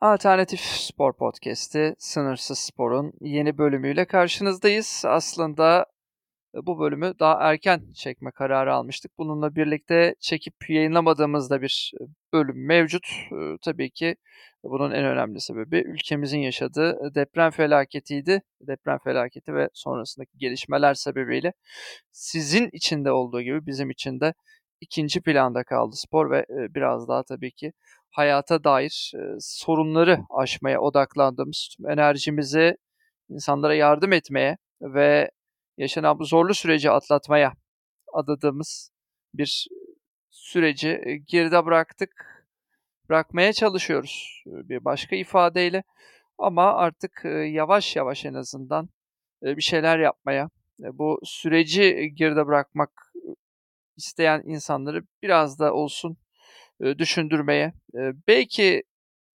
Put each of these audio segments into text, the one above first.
Alternatif Spor Podcast'i Sınırsız Spor'un yeni bölümüyle karşınızdayız. Aslında e, bu bölümü daha erken çekme kararı almıştık. Bununla birlikte çekip yayınlamadığımızda bir e, bölüm mevcut. E, tabii ki bunun en önemli sebebi ülkemizin yaşadığı deprem felaketiydi. Deprem felaketi ve sonrasındaki gelişmeler sebebiyle sizin içinde olduğu gibi bizim için de ikinci planda kaldı spor ve biraz daha tabii ki hayata dair sorunları aşmaya odaklandığımız tüm enerjimizi insanlara yardım etmeye ve yaşanan bu zorlu süreci atlatmaya adadığımız bir süreci geride bıraktık. Bırakmaya çalışıyoruz bir başka ifadeyle. Ama artık yavaş yavaş en azından bir şeyler yapmaya, bu süreci geride bırakmak isteyen insanları biraz da olsun düşündürmeye, belki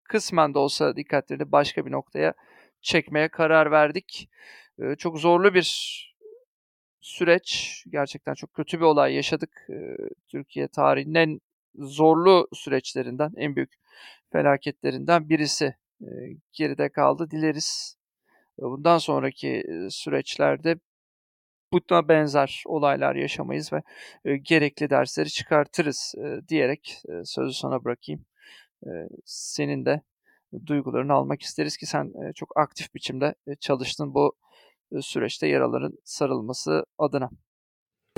kısmen de olsa dikkatlerini başka bir noktaya çekmeye karar verdik. Çok zorlu bir süreç. Gerçekten çok kötü bir olay yaşadık. Türkiye tarihinin en zorlu süreçlerinden, en büyük felaketlerinden birisi geride kaldı. Dileriz bundan sonraki süreçlerde buna benzer olaylar yaşamayız ve gerekli dersleri çıkartırız diyerek sözü sana bırakayım. senin de duygularını almak isteriz ki sen çok aktif biçimde çalıştın bu süreçte yaraların sarılması adına.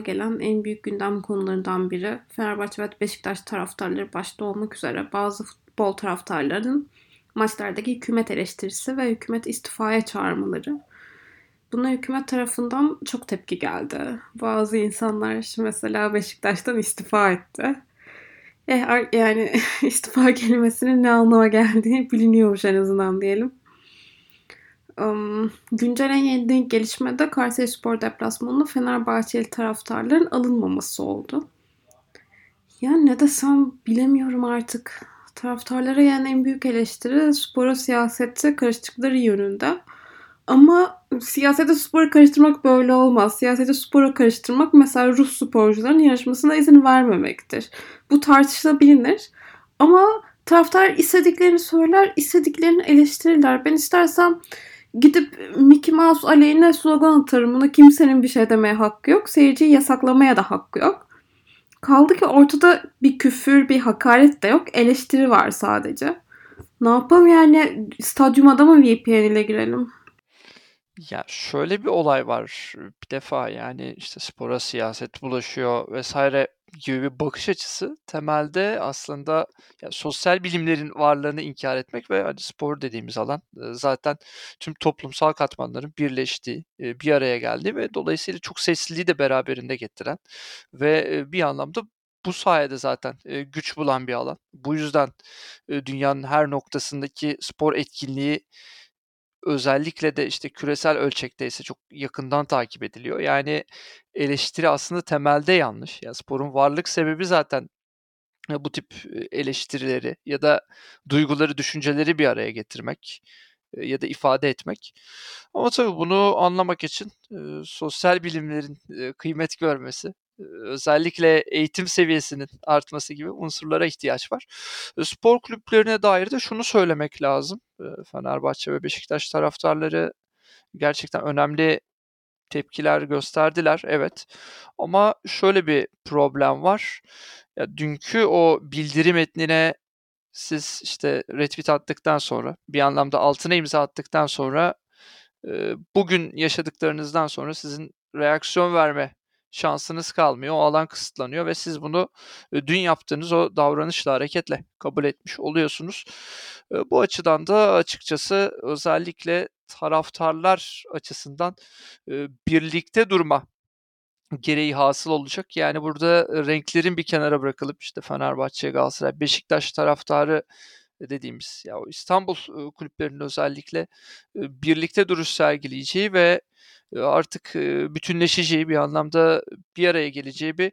Gelen en büyük gündem konularından biri Fenerbahçe ve Beşiktaş taraftarları başta olmak üzere bazı futbol taraftarlarının maçlardaki hükümet eleştirisi ve hükümet istifaya çağırmaları. Buna hükümet tarafından çok tepki geldi. Bazı insanlar mesela Beşiktaş'tan istifa etti. Eh, yani istifa kelimesinin ne anlama geldiği biliniyormuş en azından diyelim. Um, güncel en yeni gelişmede Kayseri Spor deplasmanında Fenerbahçeli taraftarların alınmaması oldu. Yani ne desem bilemiyorum artık. Taraftarlara yani en büyük eleştiri spora siyasette karıştıkları yönünde. Ama siyasete sporu karıştırmak böyle olmaz. Siyasete sporu karıştırmak mesela Rus sporcuların yarışmasına izin vermemektir. Bu tartışılabilir. Ama taraftar istediklerini söyler, istediklerini eleştirirler. Ben istersem gidip Mickey Mouse aleyhine slogan atarım. Buna kimsenin bir şey demeye hakkı yok. Seyirciyi yasaklamaya da hakkı yok. Kaldı ki ortada bir küfür, bir hakaret de yok. Eleştiri var sadece. Ne yapalım yani stadyuma da mı VPN ile girelim? Ya şöyle bir olay var bir defa yani işte spora siyaset bulaşıyor vesaire gibi bir bakış açısı temelde aslında ya sosyal bilimlerin varlığını inkar etmek ve hani spor dediğimiz alan zaten tüm toplumsal katmanların birleştiği, bir araya geldiği ve dolayısıyla çok sesliliği de beraberinde getiren ve bir anlamda bu sayede zaten güç bulan bir alan. Bu yüzden dünyanın her noktasındaki spor etkinliği özellikle de işte küresel ölçekte ise çok yakından takip ediliyor. Yani eleştiri aslında temelde yanlış. Yani sporun varlık sebebi zaten bu tip eleştirileri ya da duyguları, düşünceleri bir araya getirmek ya da ifade etmek. Ama tabii bunu anlamak için e, sosyal bilimlerin e, kıymet görmesi, özellikle eğitim seviyesinin artması gibi unsurlara ihtiyaç var. Spor kulüplerine dair de şunu söylemek lazım. Fenerbahçe ve Beşiktaş taraftarları gerçekten önemli tepkiler gösterdiler evet. Ama şöyle bir problem var. Ya dünkü o bildirim metnine siz işte retweet attıktan sonra bir anlamda altına imza attıktan sonra bugün yaşadıklarınızdan sonra sizin reaksiyon verme şansınız kalmıyor. O alan kısıtlanıyor ve siz bunu dün yaptığınız o davranışla hareketle kabul etmiş oluyorsunuz. Bu açıdan da açıkçası özellikle taraftarlar açısından birlikte durma gereği hasıl olacak. Yani burada renklerin bir kenara bırakılıp işte Fenerbahçe, Galatasaray, Beşiktaş taraftarı dediğimiz ya İstanbul kulüplerinin özellikle birlikte duruş sergileyeceği ve artık bütünleşeceği bir anlamda bir araya geleceği bir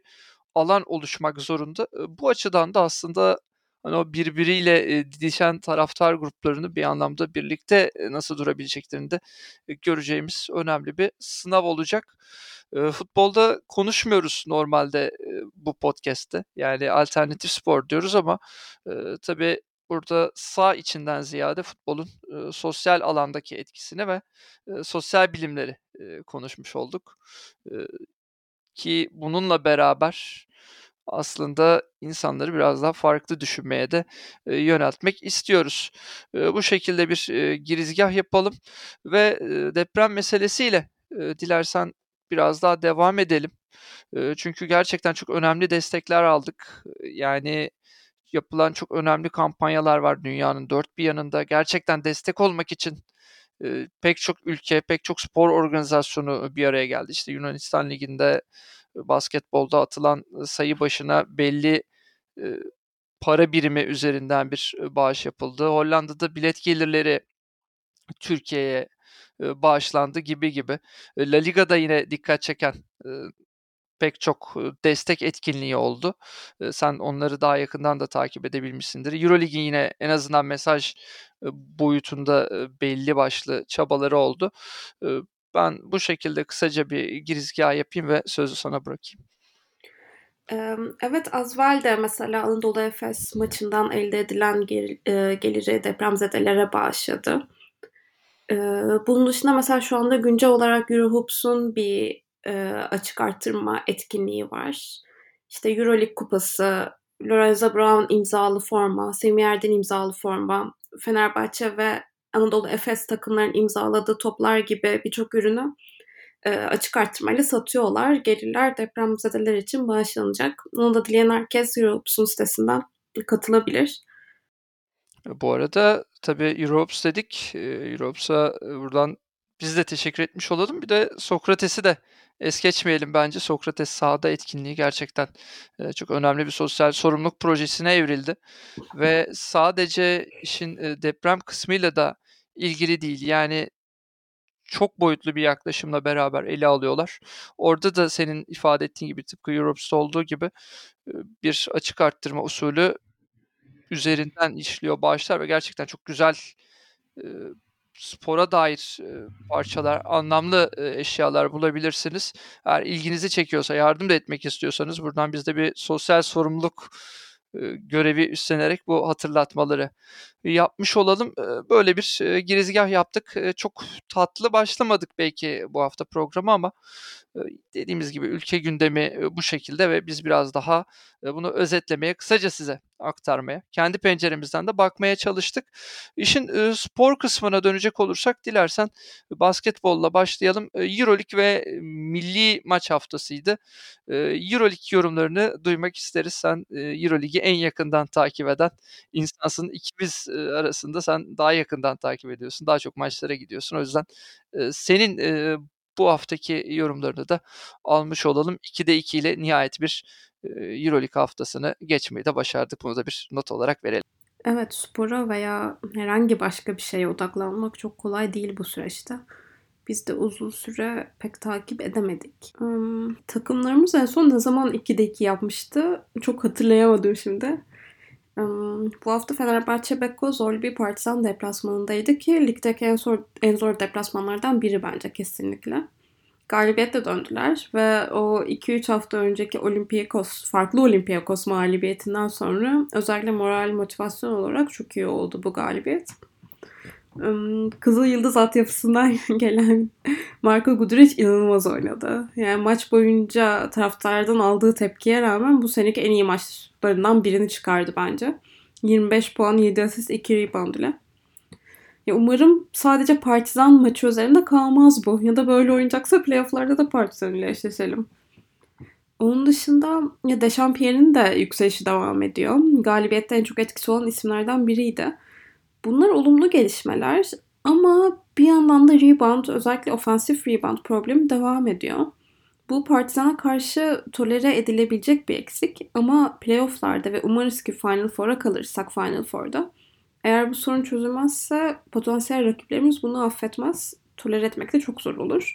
alan oluşmak zorunda. Bu açıdan da aslında hani o birbiriyle didişen taraftar gruplarını bir anlamda birlikte nasıl durabileceklerini de göreceğimiz önemli bir sınav olacak. Futbolda konuşmuyoruz normalde bu podcast'te. Yani alternatif spor diyoruz ama tabii burada sağ içinden ziyade futbolun sosyal alandaki etkisini ve sosyal bilimleri konuşmuş olduk. Ki bununla beraber aslında insanları biraz daha farklı düşünmeye de e, yöneltmek istiyoruz. Bu şekilde bir girizgah yapalım ve deprem meselesiyle dilersen biraz daha devam edelim. Çünkü gerçekten çok önemli destekler aldık. Yani yapılan çok önemli kampanyalar var dünyanın dört bir yanında. Gerçekten destek olmak için pek çok ülke, pek çok spor organizasyonu bir araya geldi. İşte Yunanistan Ligi'nde basketbolda atılan sayı başına belli para birimi üzerinden bir bağış yapıldı. Hollanda'da bilet gelirleri Türkiye'ye bağışlandı gibi gibi. La Liga'da yine dikkat çeken pek çok destek etkinliği oldu. Sen onları daha yakından da takip edebilmişsindir. Eurolig'in yine en azından mesaj boyutunda belli başlı çabaları oldu. Ben bu şekilde kısaca bir girizgah yapayım ve sözü sana bırakayım. Evet Azvel de mesela Anadolu Efes maçından elde edilen geliri depremzedelere bağışladı. Bunun dışında mesela şu anda güncel olarak Eurohoops'un bir açık arttırma etkinliği var. İşte Euroleague kupası, Lorenzo Brown imzalı forma, Semih Erdin imzalı forma, Fenerbahçe ve Anadolu Efes takımların imzaladığı toplar gibi birçok ürünü e, açık arttırmayla satıyorlar. Gelirler depremzedeler için bağışlanacak. Onu da dileyen herkes Europs'un sitesinden katılabilir. Bu arada tabii Europs dedik. Europs'a buradan biz de teşekkür etmiş olalım. Bir de Sokrates'i de es geçmeyelim bence. Sokrates sahada etkinliği gerçekten çok önemli bir sosyal sorumluluk projesine evrildi. Ve sadece işin deprem kısmıyla da ilgili değil. Yani çok boyutlu bir yaklaşımla beraber ele alıyorlar. Orada da senin ifade ettiğin gibi tıpkı Europs'ta olduğu gibi bir açık arttırma usulü üzerinden işliyor bağışlar ve gerçekten çok güzel spora dair parçalar, anlamlı eşyalar bulabilirsiniz. Eğer ilginizi çekiyorsa, yardım da etmek istiyorsanız buradan biz de bir sosyal sorumluluk görevi üstlenerek bu hatırlatmaları yapmış olalım. Böyle bir girizgah yaptık. Çok tatlı başlamadık belki bu hafta programı ama dediğimiz gibi ülke gündemi bu şekilde ve biz biraz daha bunu özetlemeye, kısaca size aktarmaya, kendi penceremizden de bakmaya çalıştık. İşin spor kısmına dönecek olursak dilersen basketbolla başlayalım. Euroleague ve milli maç haftasıydı. Euroleague yorumlarını duymak isteriz. Sen Euroleague'i en yakından takip eden insansın. İkimiz arasında sen daha yakından takip ediyorsun. Daha çok maçlara gidiyorsun. O yüzden senin bu haftaki yorumlarını da almış olalım. 2'de 2 ile nihayet bir Euroleague haftasını geçmeyi de başardık. Bunu da bir not olarak verelim. Evet spora veya herhangi başka bir şeye odaklanmak çok kolay değil bu süreçte. Biz de uzun süre pek takip edemedik. Um, takımlarımız en son ne zaman 2'de 2 yapmıştı? Çok hatırlayamadım şimdi. Um, bu hafta Fenerbahçe Beko zorlu bir partizan deplasmanındaydı ki ligdeki en zor, en zor deplasmanlardan biri bence kesinlikle. Galibiyetle döndüler ve o 2-3 hafta önceki Olympiakos, farklı Olympiakos mağlubiyetinden sonra özellikle moral motivasyon olarak çok iyi oldu bu galibiyet. Kızıl Yıldız altyapısından gelen Marco Guduric inanılmaz oynadı. Yani maç boyunca taraftardan aldığı tepkiye rağmen bu seneki en iyi maçlarından birini çıkardı bence. 25 puan, 7 asist, 2 rebound ile. Ya umarım sadece Partizan maçı üzerinde kalmaz bu. Ya da böyle oynayacaksa playofflarda da Partizan ile eşleşelim. Onun dışında ya Dechampierre'in de yükselişi devam ediyor. Galibiyette en çok etkisi olan isimlerden biriydi. Bunlar olumlu gelişmeler ama bir yandan da rebound özellikle ofensif rebound problemi devam ediyor. Bu Partizan'a karşı tolere edilebilecek bir eksik ama playofflarda ve umarız ki Final Four'a kalırsak Final Four'da eğer bu sorun çözülmezse potansiyel rakiplerimiz bunu affetmez. Tolere etmek de çok zor olur.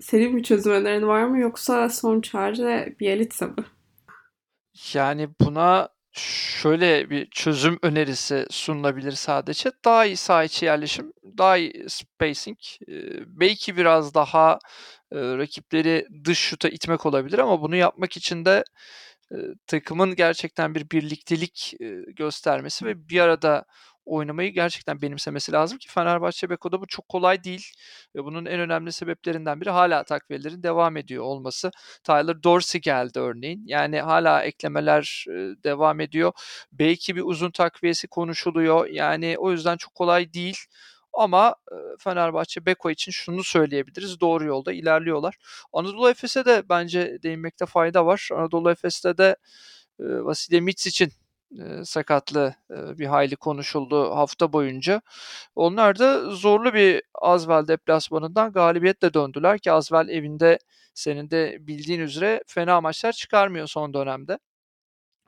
Senin bir çözüm önerin var mı yoksa son çare Bielitsa mı? Yani buna şöyle bir çözüm önerisi sunulabilir sadece. Daha iyi saha içi yerleşim, daha iyi spacing, belki biraz daha rakipleri dış şuta itmek olabilir ama bunu yapmak için de takımın gerçekten bir birliktelik göstermesi ve bir arada oynamayı gerçekten benimsemesi lazım ki Fenerbahçe Beko'da bu çok kolay değil. Ve bunun en önemli sebeplerinden biri hala takviyelerin devam ediyor olması. Tyler Dorsey geldi örneğin. Yani hala eklemeler devam ediyor. Belki bir uzun takviyesi konuşuluyor. Yani o yüzden çok kolay değil. Ama Fenerbahçe Beko için şunu söyleyebiliriz. Doğru yolda ilerliyorlar. Anadolu Efes'e de bence değinmekte fayda var. Anadolu Efes'te de Vasilya için sakatlı bir hayli konuşuldu hafta boyunca. Onlar da zorlu bir Azvel deplasmanından galibiyetle döndüler ki Azvel evinde senin de bildiğin üzere fena maçlar çıkarmıyor son dönemde.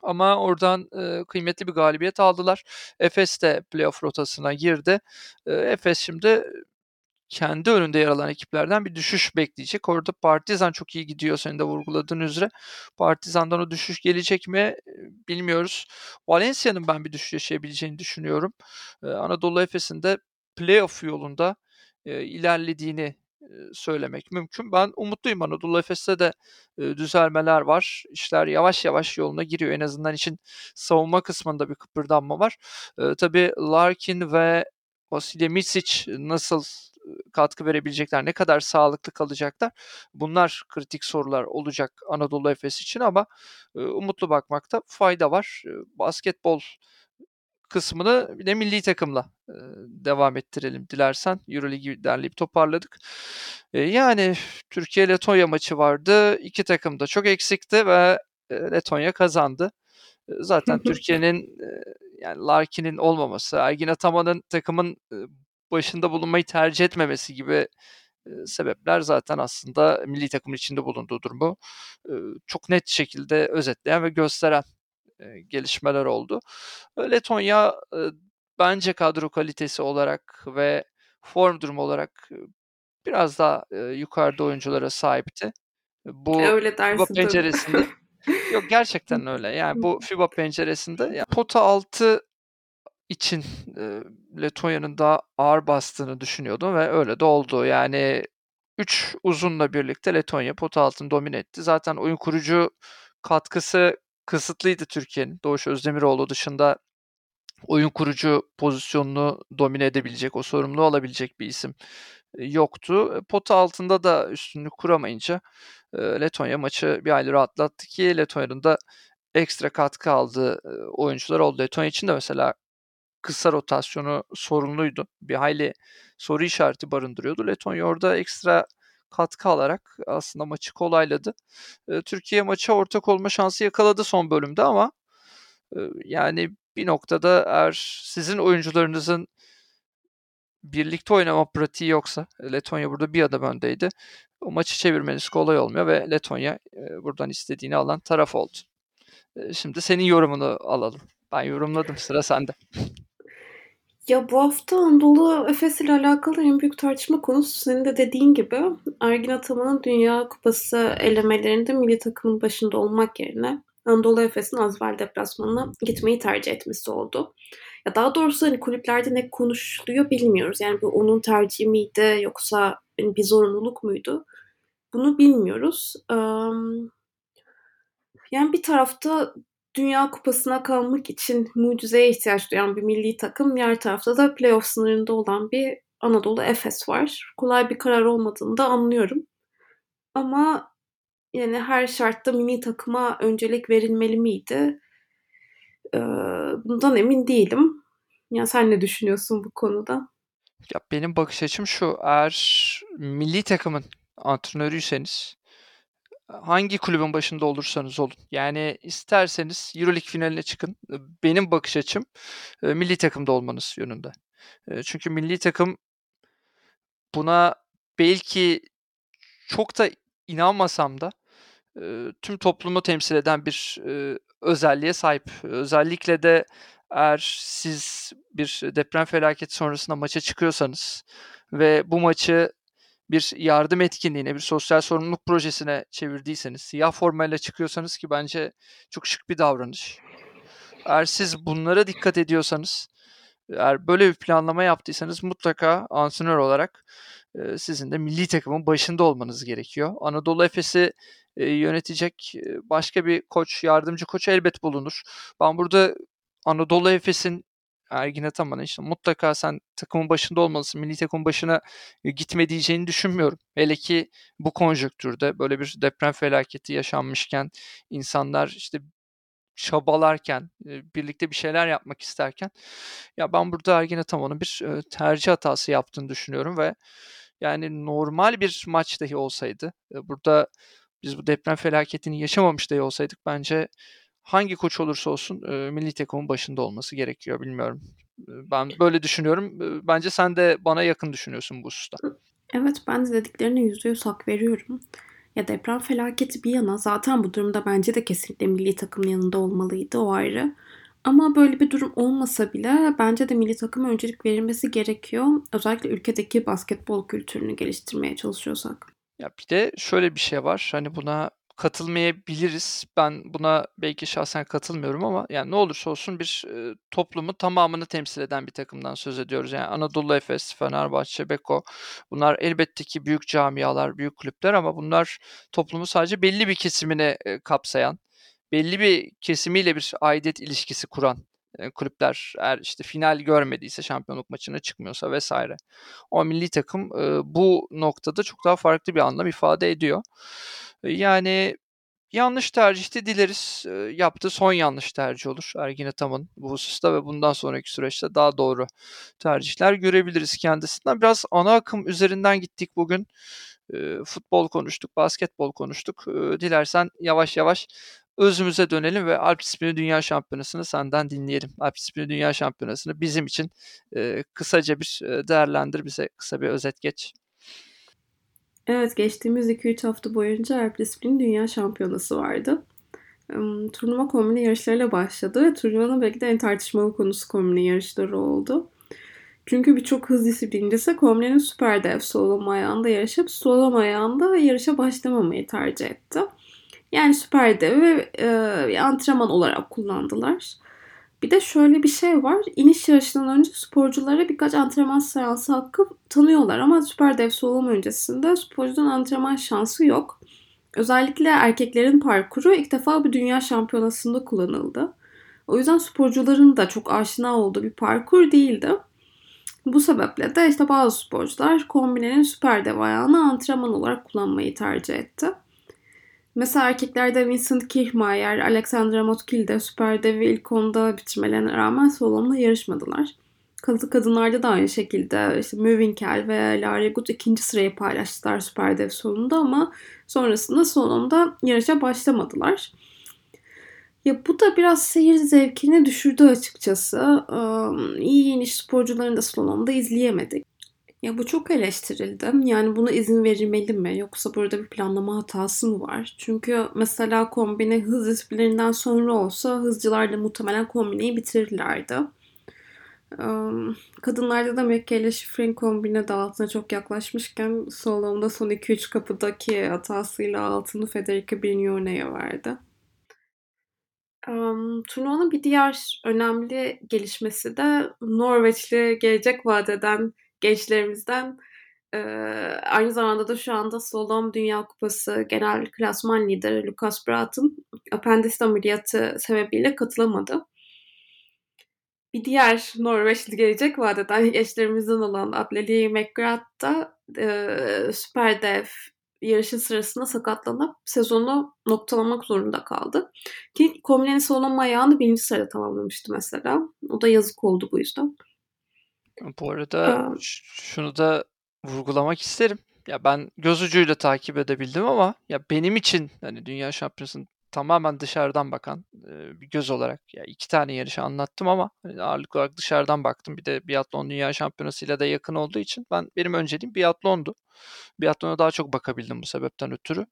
Ama oradan e, kıymetli bir galibiyet aldılar. Efes de playoff rotasına girdi. E, Efes şimdi kendi önünde yer alan ekiplerden bir düşüş bekleyecek. Orada Partizan çok iyi gidiyor senin de vurguladığın üzere. Partizan'dan o düşüş gelecek mi bilmiyoruz. Valencia'nın ben bir düşüş yaşayabileceğini düşünüyorum. Anadolu Efes'in de playoff yolunda ilerlediğini söylemek mümkün. Ben umutluyum Anadolu Efes'te de düzelmeler var. İşler yavaş yavaş yoluna giriyor. En azından için savunma kısmında bir kıpırdanma var. Tabii Larkin ve Vasilya Misic nasıl katkı verebilecekler, ne kadar sağlıklı kalacaklar. Bunlar kritik sorular olacak Anadolu Efes için ama umutlu bakmakta fayda var. Basketbol kısmını bir de milli takımla devam ettirelim dilersen. Euroligi derleyip toparladık. yani Türkiye-Letonya maçı vardı. İki takım da çok eksikti ve Letonya kazandı. Zaten Türkiye'nin yani Larkin'in olmaması, Ergin Ataman'ın takımın başında bulunmayı tercih etmemesi gibi sebepler zaten aslında milli takımın içinde bulunduğu durumu çok net şekilde özetleyen ve gösteren gelişmeler oldu. Letonya bence kadro kalitesi olarak ve form durumu olarak biraz daha yukarıda oyunculara sahipti. Bu öyle dersin FIBA penceresinde yok gerçekten öyle. Yani bu FIBA penceresinde yani pota altı için e, Letonya'nın daha ağır bastığını düşünüyordum ve öyle de oldu. Yani 3 uzunla birlikte Letonya pota altını domine etti. Zaten oyun kurucu katkısı kısıtlıydı Türkiye'nin. Doğuş Özdemiroğlu dışında oyun kurucu pozisyonunu domine edebilecek, o sorumlu olabilecek bir isim yoktu. Pota altında da üstünlük kuramayınca Letonya maçı bir ayları atlattı ki Letonya'nın da ekstra katkı aldığı oyuncular oldu. Letonya için de mesela kısa rotasyonu sorunluydu. Bir hayli soru işareti barındırıyordu. Letonya orada ekstra katkı alarak aslında maçı kolayladı. Türkiye maça ortak olma şansı yakaladı son bölümde ama yani bir noktada eğer sizin oyuncularınızın birlikte oynama pratiği yoksa Letonya burada bir adım öndeydi. O maçı çevirmeniz kolay olmuyor ve Letonya buradan istediğini alan taraf oldu. Şimdi senin yorumunu alalım. Ben yorumladım sıra sende. Ya bu hafta Anadolu Efes ile alakalı en büyük tartışma konusu senin de dediğin gibi Ergin Ataman'ın Dünya Kupası elemelerinde milli takımın başında olmak yerine Anadolu Efes'in Azvel deplasmanına gitmeyi tercih etmesi oldu. Ya daha doğrusu hani kulüplerde ne konuşuluyor bilmiyoruz. Yani bu onun tercihi miydi yoksa hani bir zorunluluk muydu? Bunu bilmiyoruz. Yani bir tarafta Dünya Kupası'na kalmak için mucizeye ihtiyaç duyan bir milli takım. Diğer tarafta da playoff sınırında olan bir Anadolu Efes var. Kolay bir karar olmadığını da anlıyorum. Ama yani her şartta milli takıma öncelik verilmeli miydi? Ee, bundan emin değilim. Ya sen ne düşünüyorsun bu konuda? Ya benim bakış açım şu. Eğer milli takımın antrenörüyseniz hangi kulübün başında olursanız olun. Yani isterseniz Euroleague finaline çıkın. Benim bakış açım milli takımda olmanız yönünde. Çünkü milli takım buna belki çok da inanmasam da tüm toplumu temsil eden bir özelliğe sahip. Özellikle de eğer siz bir deprem felaketi sonrasında maça çıkıyorsanız ve bu maçı bir yardım etkinliğine, bir sosyal sorumluluk projesine çevirdiyseniz, siyah formayla çıkıyorsanız ki bence çok şık bir davranış. Eğer siz bunlara dikkat ediyorsanız, eğer böyle bir planlama yaptıysanız mutlaka antrenör olarak e, sizin de milli takımın başında olmanız gerekiyor. Anadolu Efes'i e, yönetecek başka bir koç, yardımcı koç elbet bulunur. Ben burada Anadolu Efes'in Ergin Ataman'a işte mutlaka sen takımın başında olmalısın, milli takımın başına gitme diyeceğini düşünmüyorum. Hele ki bu konjöktürde böyle bir deprem felaketi yaşanmışken insanlar işte çabalarken, birlikte bir şeyler yapmak isterken ya ben burada Ergin Ataman'ın bir tercih hatası yaptığını düşünüyorum ve yani normal bir maç dahi olsaydı burada biz bu deprem felaketini yaşamamış dahi olsaydık bence hangi koç olursa olsun milli takımın başında olması gerekiyor bilmiyorum. Ben böyle düşünüyorum. Bence sen de bana yakın düşünüyorsun bu hususta. Evet ben de dediklerine yüzde yüz hak veriyorum. Ya deprem felaketi bir yana zaten bu durumda bence de kesinlikle milli takımın yanında olmalıydı o ayrı. Ama böyle bir durum olmasa bile bence de milli takıma öncelik verilmesi gerekiyor. Özellikle ülkedeki basketbol kültürünü geliştirmeye çalışıyorsak. Ya bir de şöyle bir şey var. Hani buna katılmayabiliriz. Ben buna belki şahsen katılmıyorum ama yani ne olursa olsun bir e, toplumu tamamını temsil eden bir takımdan söz ediyoruz. Yani Anadolu Efes, Fenerbahçe, Beko bunlar elbette ki büyük camialar, büyük kulüpler ama bunlar toplumu sadece belli bir kesimine e, kapsayan, belli bir kesimiyle bir aidiyet ilişkisi kuran kulüpler eğer işte final görmediyse şampiyonluk maçına çıkmıyorsa vesaire. O milli takım e, bu noktada çok daha farklı bir anlam ifade ediyor. Yani yanlış tercihti dileriz. Yaptığı son yanlış tercih olur Ergin Ataman bu hususta ve bundan sonraki süreçte daha doğru tercihler görebiliriz kendisinden. Biraz ana akım üzerinden gittik bugün. Futbol konuştuk, basketbol konuştuk. Dilersen yavaş yavaş özümüze dönelim ve Alp Disiplini Dünya Şampiyonası'nı senden dinleyelim. Alp Disiplini Dünya Şampiyonası'nı bizim için kısaca bir değerlendir, bize kısa bir özet geç. Evet, geçtiğimiz 2-3 hafta boyunca Alp Disiplin Dünya Şampiyonası vardı. Turnuva kombine yarışlarıyla başladı ve turnuvanın belki de en tartışmalı konusu kombine yarışları oldu. Çünkü birçok hız disiplincisi kombinenin süper dev slalom ayağında yarışıp slalom ayağında yarışa başlamamayı tercih etti. Yani süper dev ve e, antrenman olarak kullandılar. Bir de şöyle bir şey var. İniş yarışından önce sporculara birkaç antrenman seansı hakkı tanıyorlar ama süper dev solum öncesinde sporcudan antrenman şansı yok. Özellikle erkeklerin parkuru ilk defa bir dünya şampiyonasında kullanıldı. O yüzden sporcuların da çok aşina olduğu bir parkur değildi. Bu sebeple de işte bazı sporcular kombinenin süper dev ayağını antrenman olarak kullanmayı tercih etti. Mesela erkeklerde Vincent Kirchmeier, Alexandra Motkil de Süper Dev'i ilk onda bitirmelerine rağmen slalomda yarışmadılar. Kadınlarda da aynı şekilde işte Mövinkel ve Lara Gut ikinci sırayı paylaştılar Süper Dev sonunda ama sonrasında slalomda yarışa başlamadılar. Ya bu da biraz seyir zevkini düşürdü açıkçası. İyi iniş sporcularını da slalomda izleyemedik. Ya bu çok eleştirildi. Yani buna izin verilmeli mi? Yoksa burada bir planlama hatası mı var? Çünkü mesela kombine hız disiplinlerinden sonra olsa hızcılar da muhtemelen kombineyi bitirirlerdi. Kadınlarda da Mekke ile Şifrin kombine dağıtına çok yaklaşmışken Solom'da son 2-3 kapıdaki hatasıyla altını Federica Brignone'ye verdi. Um, turnuvanın bir diğer önemli gelişmesi de Norveçli gelecek vadeden gençlerimizden. Ee, aynı zamanda da şu anda Slalom Dünya Kupası genel klasman lideri Lucas Braat'ın apendisit ameliyatı sebebiyle katılamadı. Bir diğer Norveçli gelecek vadeden gençlerimizden olan Atleli McGrath da e, Süper Dev yarışın sırasında sakatlanıp sezonu noktalamak zorunda kaldı. Ki kombinenin slalom ayağını birinci sırada tamamlamıştı mesela. O da yazık oldu bu yüzden. Bu arada şunu da vurgulamak isterim. Ya ben göz ucuyla takip edebildim ama ya benim için hani dünya şampiyonasının tamamen dışarıdan bakan bir göz olarak ya iki tane yarışı anlattım ama hani ağırlık olarak dışarıdan baktım. Bir de biatlon dünya şampiyonasıyla da yakın olduğu için ben benim önceliğim biatlondu. Biatlona daha çok bakabildim bu sebepten ötürü.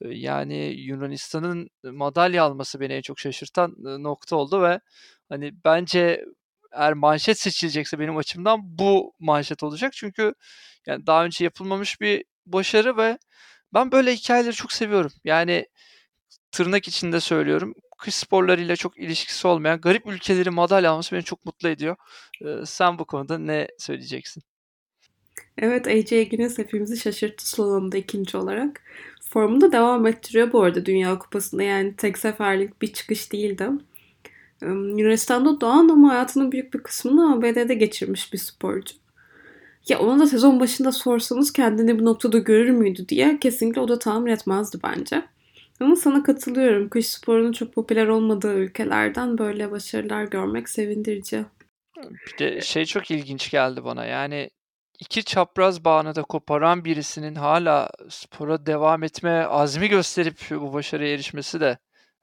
Yani Yunanistan'ın madalya alması beni en çok şaşırtan nokta oldu ve hani bence eğer manşet seçilecekse benim açımdan bu manşet olacak. Çünkü yani daha önce yapılmamış bir başarı ve ben böyle hikayeleri çok seviyorum. Yani tırnak içinde söylüyorum. Kış sporlarıyla çok ilişkisi olmayan garip ülkeleri madalya alması beni çok mutlu ediyor. Ee, sen bu konuda ne söyleyeceksin? Evet AJ Eggins hepimizi şaşırttı slalomda ikinci olarak. Formunu devam ettiriyor bu arada Dünya Kupası'nda. Yani tek seferlik bir çıkış değildi. Yunanistan'da doğan ama hayatının büyük bir kısmını ABD'de geçirmiş bir sporcu. Ya ona da sezon başında sorsanız kendini bu noktada görür müydü diye kesinlikle o da tahmin etmezdi bence. Ama sana katılıyorum. Kış sporunun çok popüler olmadığı ülkelerden böyle başarılar görmek sevindirici. Bir de şey çok ilginç geldi bana. Yani iki çapraz bağını da koparan birisinin hala spora devam etme azmi gösterip bu başarıya erişmesi de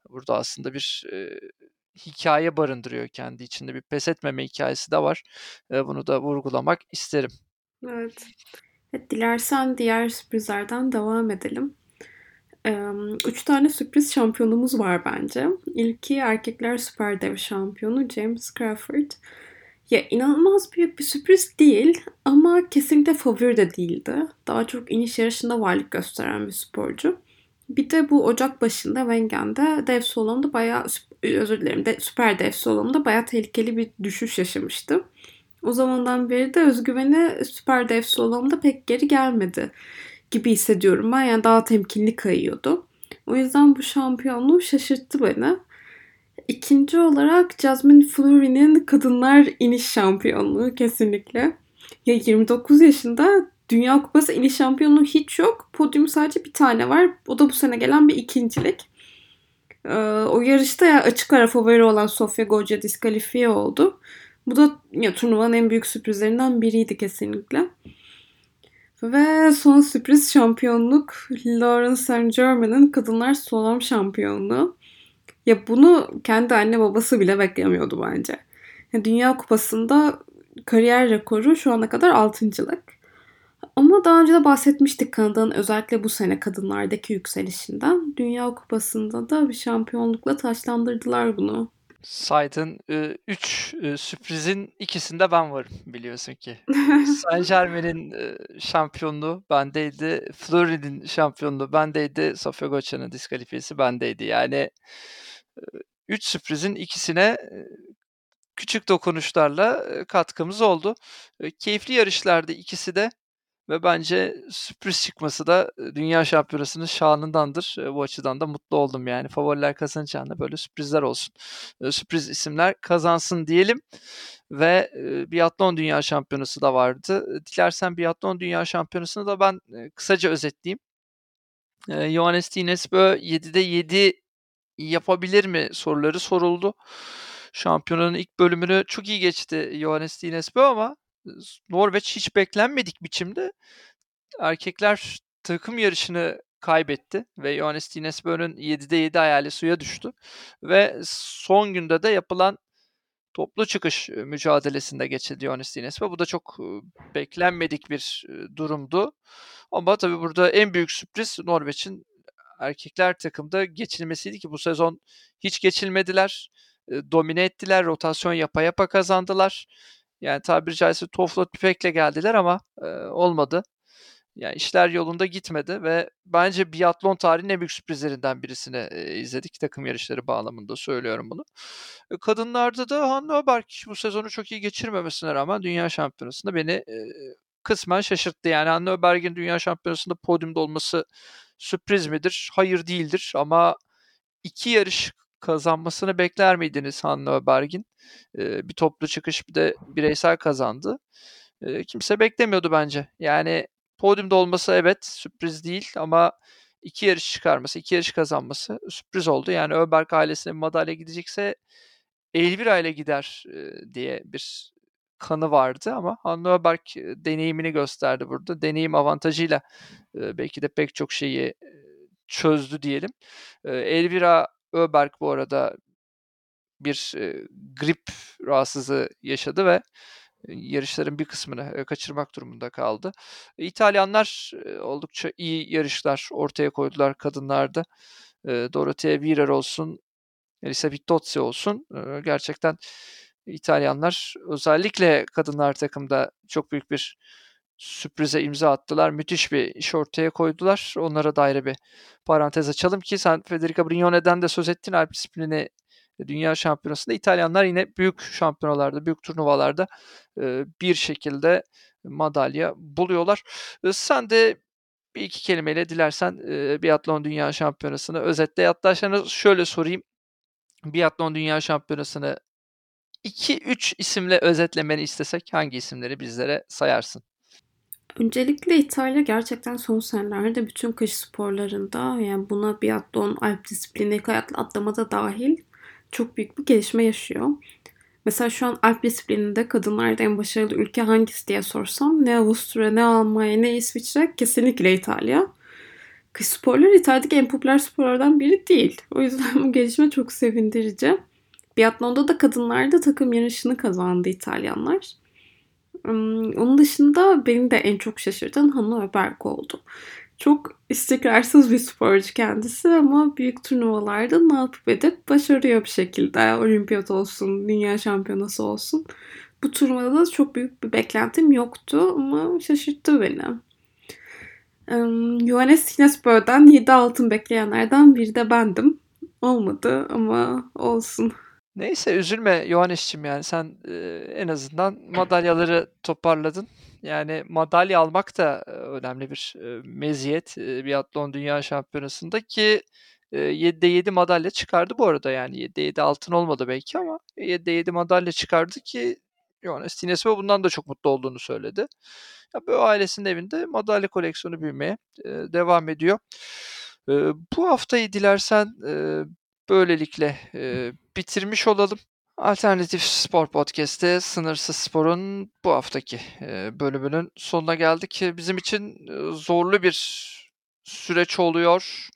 burada aslında bir hikaye barındırıyor kendi içinde. Bir pes etmeme hikayesi de var. Bunu da vurgulamak isterim. Evet. evet. Dilersen diğer sürprizlerden devam edelim. Üç tane sürpriz şampiyonumuz var bence. İlki erkekler süper dev şampiyonu James Crawford. Ya inanılmaz büyük bir sürpriz değil ama kesinlikle favori de değildi. Daha çok iniş yarışında varlık gösteren bir sporcu. Bir de bu Ocak başında Wengen'de dev salonunda bayağı özür dilerim de süper dev salonunda bayağı tehlikeli bir düşüş yaşamıştı. O zamandan beri de özgüveni süper dev salonunda pek geri gelmedi gibi hissediyorum ben. Yani daha temkinli kayıyordu. O yüzden bu şampiyonluğu şaşırttı beni. İkinci olarak Jasmine Fleury'nin kadınlar iniş şampiyonluğu kesinlikle. Ya 29 yaşında Dünya Kupası iniş şampiyonluğu hiç yok. Podyum sadece bir tane var. O da bu sene gelen bir ikincilik. Ee, o yarışta ya açık ara favori olan Sofia Goggia diskalifiye oldu. Bu da ya turnuvanın en büyük sürprizlerinden biriydi kesinlikle. Ve son sürpriz şampiyonluk Lauren St. Germain'in kadınlar slalom şampiyonluğu. Ya bunu kendi anne babası bile beklemiyordu bence. Yani Dünya Kupası'nda kariyer rekoru şu ana kadar altıncılık. Ama daha önce de bahsetmiştik Kanada'nın özellikle bu sene kadınlardaki yükselişinden. Dünya Kupası'nda da bir şampiyonlukla taşlandırdılar bunu. Saydın 3 e, sürprizin ikisinde ben varım biliyorsun ki. Saint Germain'in e, şampiyonluğu bendeydi. Fleury'nin şampiyonluğu bendeydi. Sofia Goccia'nın diskalifiyesi bendeydi. Yani 3 sürprizin ikisine küçük dokunuşlarla katkımız oldu. Keyifli yarışlardı ikisi de ve bence sürpriz çıkması da dünya şampiyonasının şanındandır. Bu açıdan da mutlu oldum yani. Favoriler kazanacağında böyle sürprizler olsun. Sürpriz isimler kazansın diyelim. Ve biatlon dünya şampiyonası da vardı. Dilersen biatlon dünya şampiyonasını da ben kısaca özetleyeyim. Johannes Tinesbö 7'de 7 yapabilir mi soruları soruldu. Şampiyonanın ilk bölümünü çok iyi geçti Johannes Tinesbö ama Norveç hiç beklenmedik biçimde erkekler takım yarışını kaybetti ve Johannes Tinesbö'nün 7'de 7 hayali suya düştü. Ve son günde de yapılan toplu çıkış mücadelesinde geçildi Johannes Tinesbö. Bu da çok beklenmedik bir durumdu. Ama tabii burada en büyük sürpriz Norveç'in erkekler takımda geçilmesiydi ki bu sezon hiç geçilmediler. domine ettiler, rotasyon yapa yapa kazandılar. Yani tabiri caizse tofla tüfekle geldiler ama e, olmadı. Yani işler yolunda gitmedi ve bence biatlon tarihinin en büyük sürprizlerinden birisini e, izledik. Takım yarışları bağlamında söylüyorum bunu. E, kadınlarda da Hanna Öberg bu sezonu çok iyi geçirmemesine rağmen dünya şampiyonasında beni e, kısmen şaşırttı. Yani Hanna Öberg'in dünya şampiyonasında podyumda olması sürpriz midir? Hayır değildir ama iki yarış kazanmasını bekler miydiniz Hanna Öberg'in? bir toplu çıkış bir de bireysel kazandı. kimse beklemiyordu bence. Yani podyumda olması evet sürpriz değil ama iki yarış çıkarması, iki yarış kazanması sürpriz oldu. Yani Öberg ailesine madalya gidecekse Elvira ile gider diye bir kanı vardı ama Hanno Öberg deneyimini gösterdi burada. Deneyim avantajıyla belki de pek çok şeyi çözdü diyelim. Elvira Öberg bu arada bir grip rahatsızlığı yaşadı ve yarışların bir kısmını kaçırmak durumunda kaldı. İtalyanlar oldukça iyi yarışlar ortaya koydular kadınlarda. Dorothea Virer olsun, Elisa Vittozzi olsun. Gerçekten İtalyanlar özellikle kadınlar takımda çok büyük bir sürprize imza attılar. Müthiş bir iş ortaya koydular. Onlara dair bir parantez açalım ki sen Federica Brignone'den de söz ettin. Alp disiplini Dünya Şampiyonası'nda İtalyanlar yine büyük şampiyonalarda, büyük turnuvalarda e, bir şekilde madalya buluyorlar. E, sen de bir iki kelimeyle dilersen e, biatlon dünya şampiyonasını özetle. Hatta sana şöyle sorayım. Biatlon dünya şampiyonasını 2-3 isimle özetlemeni istesek hangi isimleri bizlere sayarsın? Öncelikle İtalya gerçekten son senelerde bütün kış sporlarında yani buna biatlon, alp disiplini, kayak atlama da dahil çok büyük bir gelişme yaşıyor. Mesela şu an alp disiplininde kadınlarda en başarılı ülke hangisi diye sorsam ne Avusturya, ne Almanya, ne İsviçre kesinlikle İtalya. Kış sporları İtalya'daki en popüler sporlardan biri değil. O yüzden bu gelişme çok sevindirici. Biatlonda da kadınlarda takım yarışını kazandı İtalyanlar. Onun dışında beni de en çok şaşırtan Hanna Öberk oldu. Çok istikrarsız bir sporcu kendisi ama büyük turnuvalarda ne yapıp edip başarıyor bir şekilde. Olimpiyat olsun, dünya şampiyonası olsun. Bu turnuvada da çok büyük bir beklentim yoktu ama şaşırttı beni. Johannes Kinesbö'den 7 altın bekleyenlerden biri de bendim. Olmadı ama olsun. Neyse üzülme Yohannes'cim yani sen e, en azından madalyaları toparladın. Yani madalya almak da e, önemli bir e, meziyet e, biatlon dünya şampiyonasında ki e, 7'de 7 madalya çıkardı bu arada yani 7'de 7 altın olmadı belki ama 7'de 7 madalya çıkardı ki Johannes Tinesbo bundan da çok mutlu olduğunu söyledi. Ya, böyle ailesinin evinde madalya koleksiyonu büyümeye e, devam ediyor. E, bu haftayı dilersen e, böylelikle e, bitirmiş olalım. Alternatif Spor Podcast'te Sınırsız Spor'un bu haftaki e, bölümünün sonuna geldik. Bizim için e, zorlu bir süreç oluyor.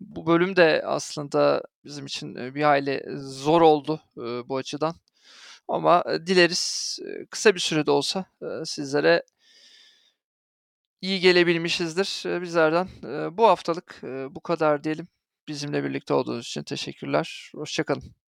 Bu bölüm de aslında bizim için e, bir hayli zor oldu e, bu açıdan. Ama e, dileriz e, kısa bir sürede olsa e, sizlere iyi gelebilmişizdir e, bizlerden. E, bu haftalık e, bu kadar diyelim. Bizimle birlikte olduğunuz için teşekkürler. Hoşçakalın.